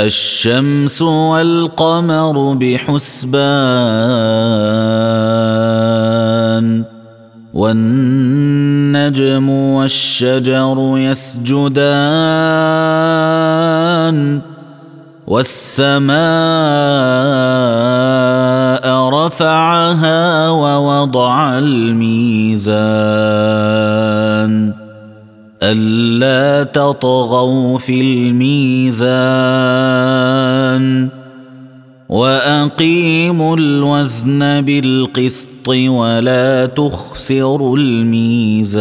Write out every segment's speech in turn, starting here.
الشمس والقمر بحسبان والنجم والشجر يسجدان والسماء رفعها ووضع الميزان ألا تطغوا في الميزان وأقيموا الوزن بالقسط ولا تخسروا الميزان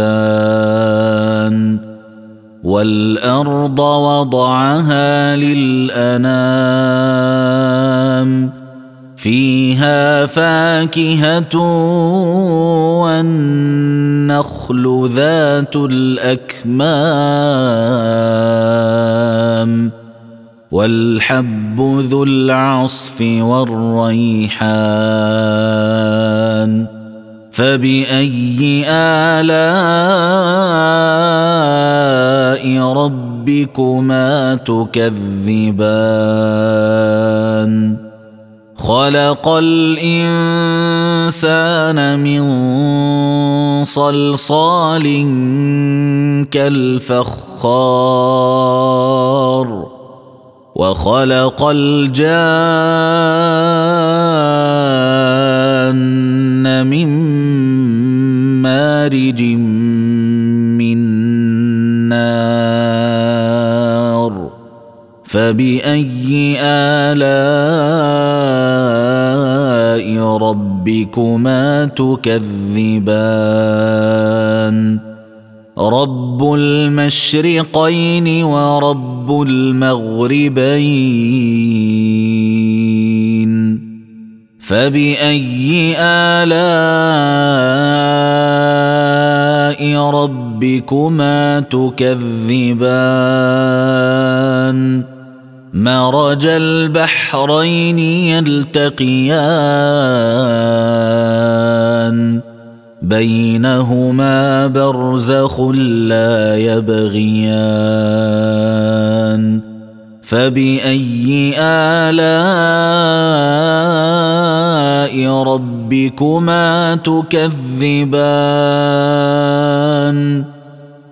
والأرض وضعها للأنام فيها فاكهة والنخل ذات الأكمام والحب ذو العصف والريحان فبأي آلاء ربكما تكذبان خلق الإنسان من صلصال كالفخار وخلق الجان من مارج من نار فبأي آلاء ربكما تكذبان. رب المشرقين ورب المغربين. فبأي آلاء ربكما تكذبان؟ مرج البحرين يلتقيان. بينهما برزخ لا يبغيان. فبأي آلاء ربكما تكذبان؟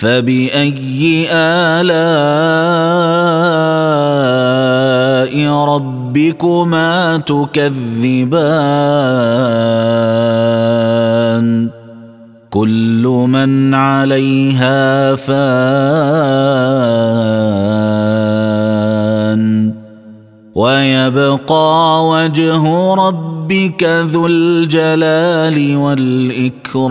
فبأي آلاء ربكما تكذبان؟ كل من عليها فان. ويبقى وجه ربك ذو الجلال والإكرام.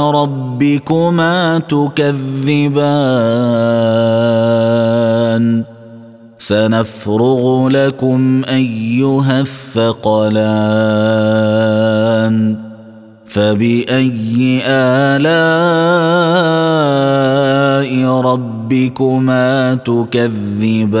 ربكما تكذبان. سنفرغ لكم أيها الثقلان. فبأي آلاء ربكما ربكما تكذبان؟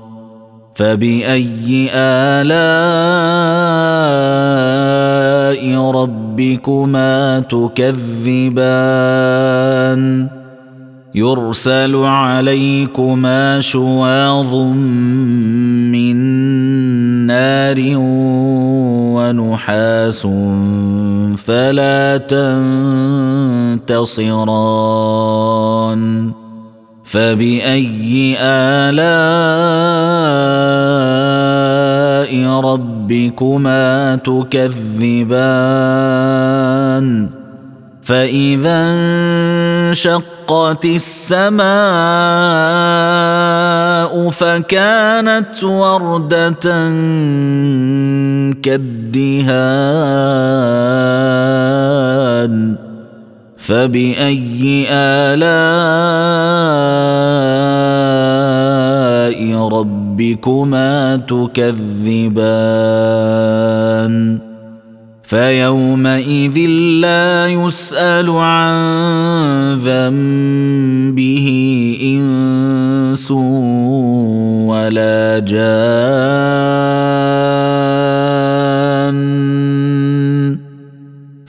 فبأي آلاء ربكما تكذبان؟ يرسل عليكما شواظ من نار ونحاس فلا تنتصران. فباي الاء ربكما تكذبان فاذا انشقت السماء فكانت ورده كالدهان فباي الاء ربكما تكذبان فيومئذ لا يسأل عن ذنبه إنس ولا جان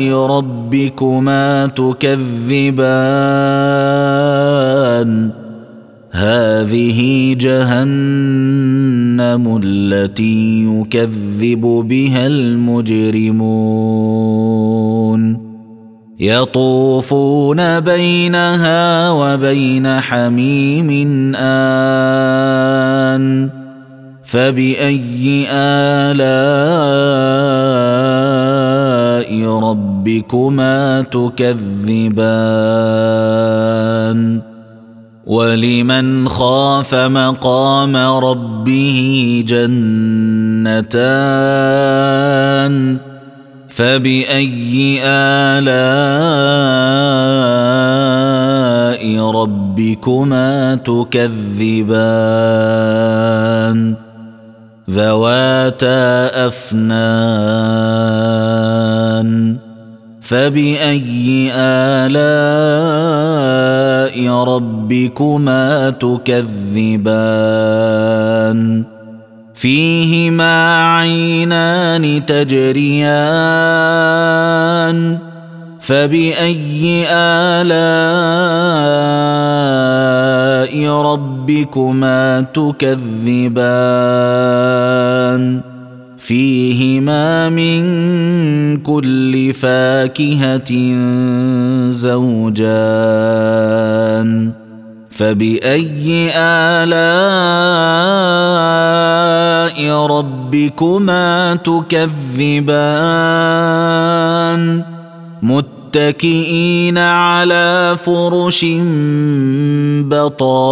ربكما تكذبان. هذه جهنم التي يكذب بها المجرمون. يطوفون بينها وبين حميم آن. فبأي آلاء ربكما تكذبان ولمن خاف مقام ربه جنتان فبأي آلاء ربكما تكذبان ذواتا أفنان فبأي آلاء ربكما تكذبان؟ فيهما عينان تجريان. فبأي آلاء ربكما تكذبان؟ فيهما من كل فاكهة زوجان فبأي آلاء ربكما تكذبان متكئين على فرش بطائنها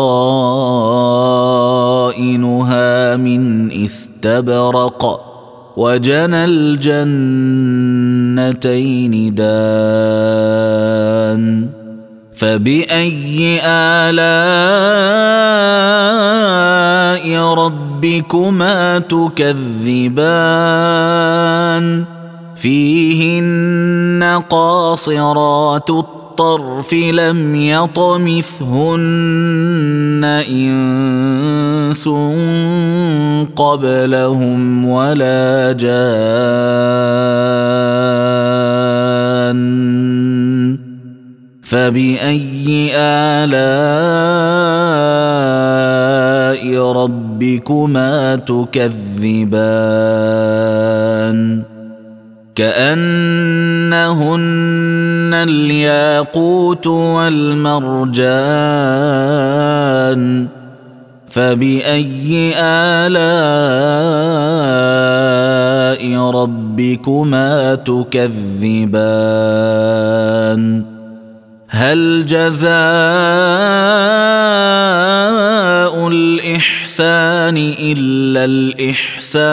من استبرق وجنى الجنتين دان فبأي آلاء ربكما تكذبان؟ فيهن قاصرات الطرف لم يطمثهن إنس قبلهم ولا جان. فبأي آلاء ربكما تكذبان؟ كأنهن الياقوت والمرجان فبأي آلاء ربكما تكذبان؟ هل جزاء الإحسان إلا الإحسان؟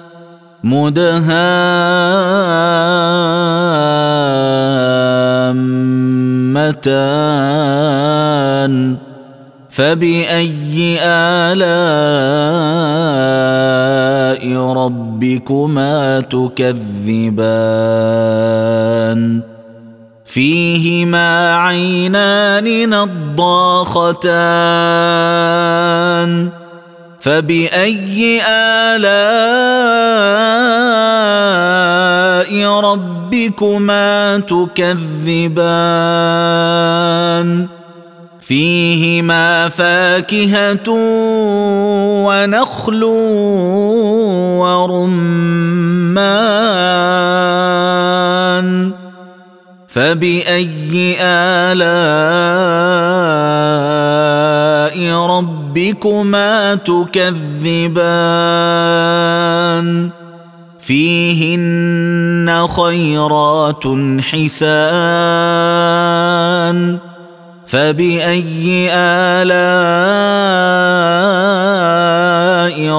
مدهامتان فبأي آلاء ربكما تكذبان؟ فيهما عينان نضاختان. فباي الاء ربكما تكذبان فيهما فاكهه ونخل ورمان فباي الاء ربكما تكذبان فيهن خيرات حسان فباي الاء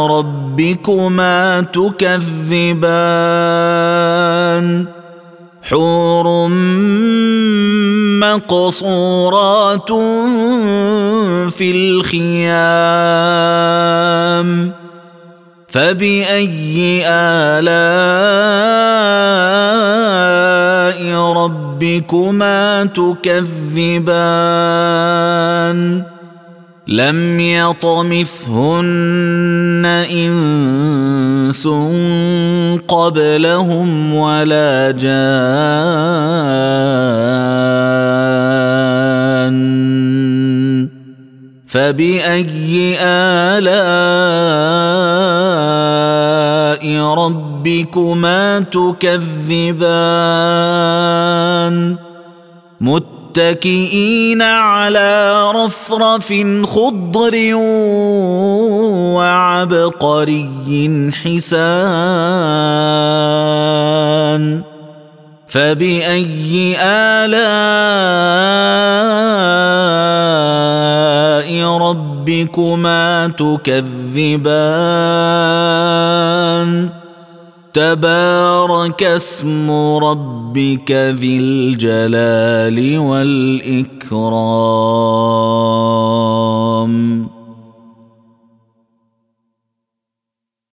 ربكما تكذبان حور مقصورات في الخيام فبأي آلاء ربكما تكذبان لم يطمثهن إنس قبلهم ولا جان. فبأي آلاء ربكما تكذبان؟ متكئين على رفرف خضر وعبقري حسان فبأي آلاء ربكما تكذبان تبارك اسم ربك ذي الجلال والإكرام.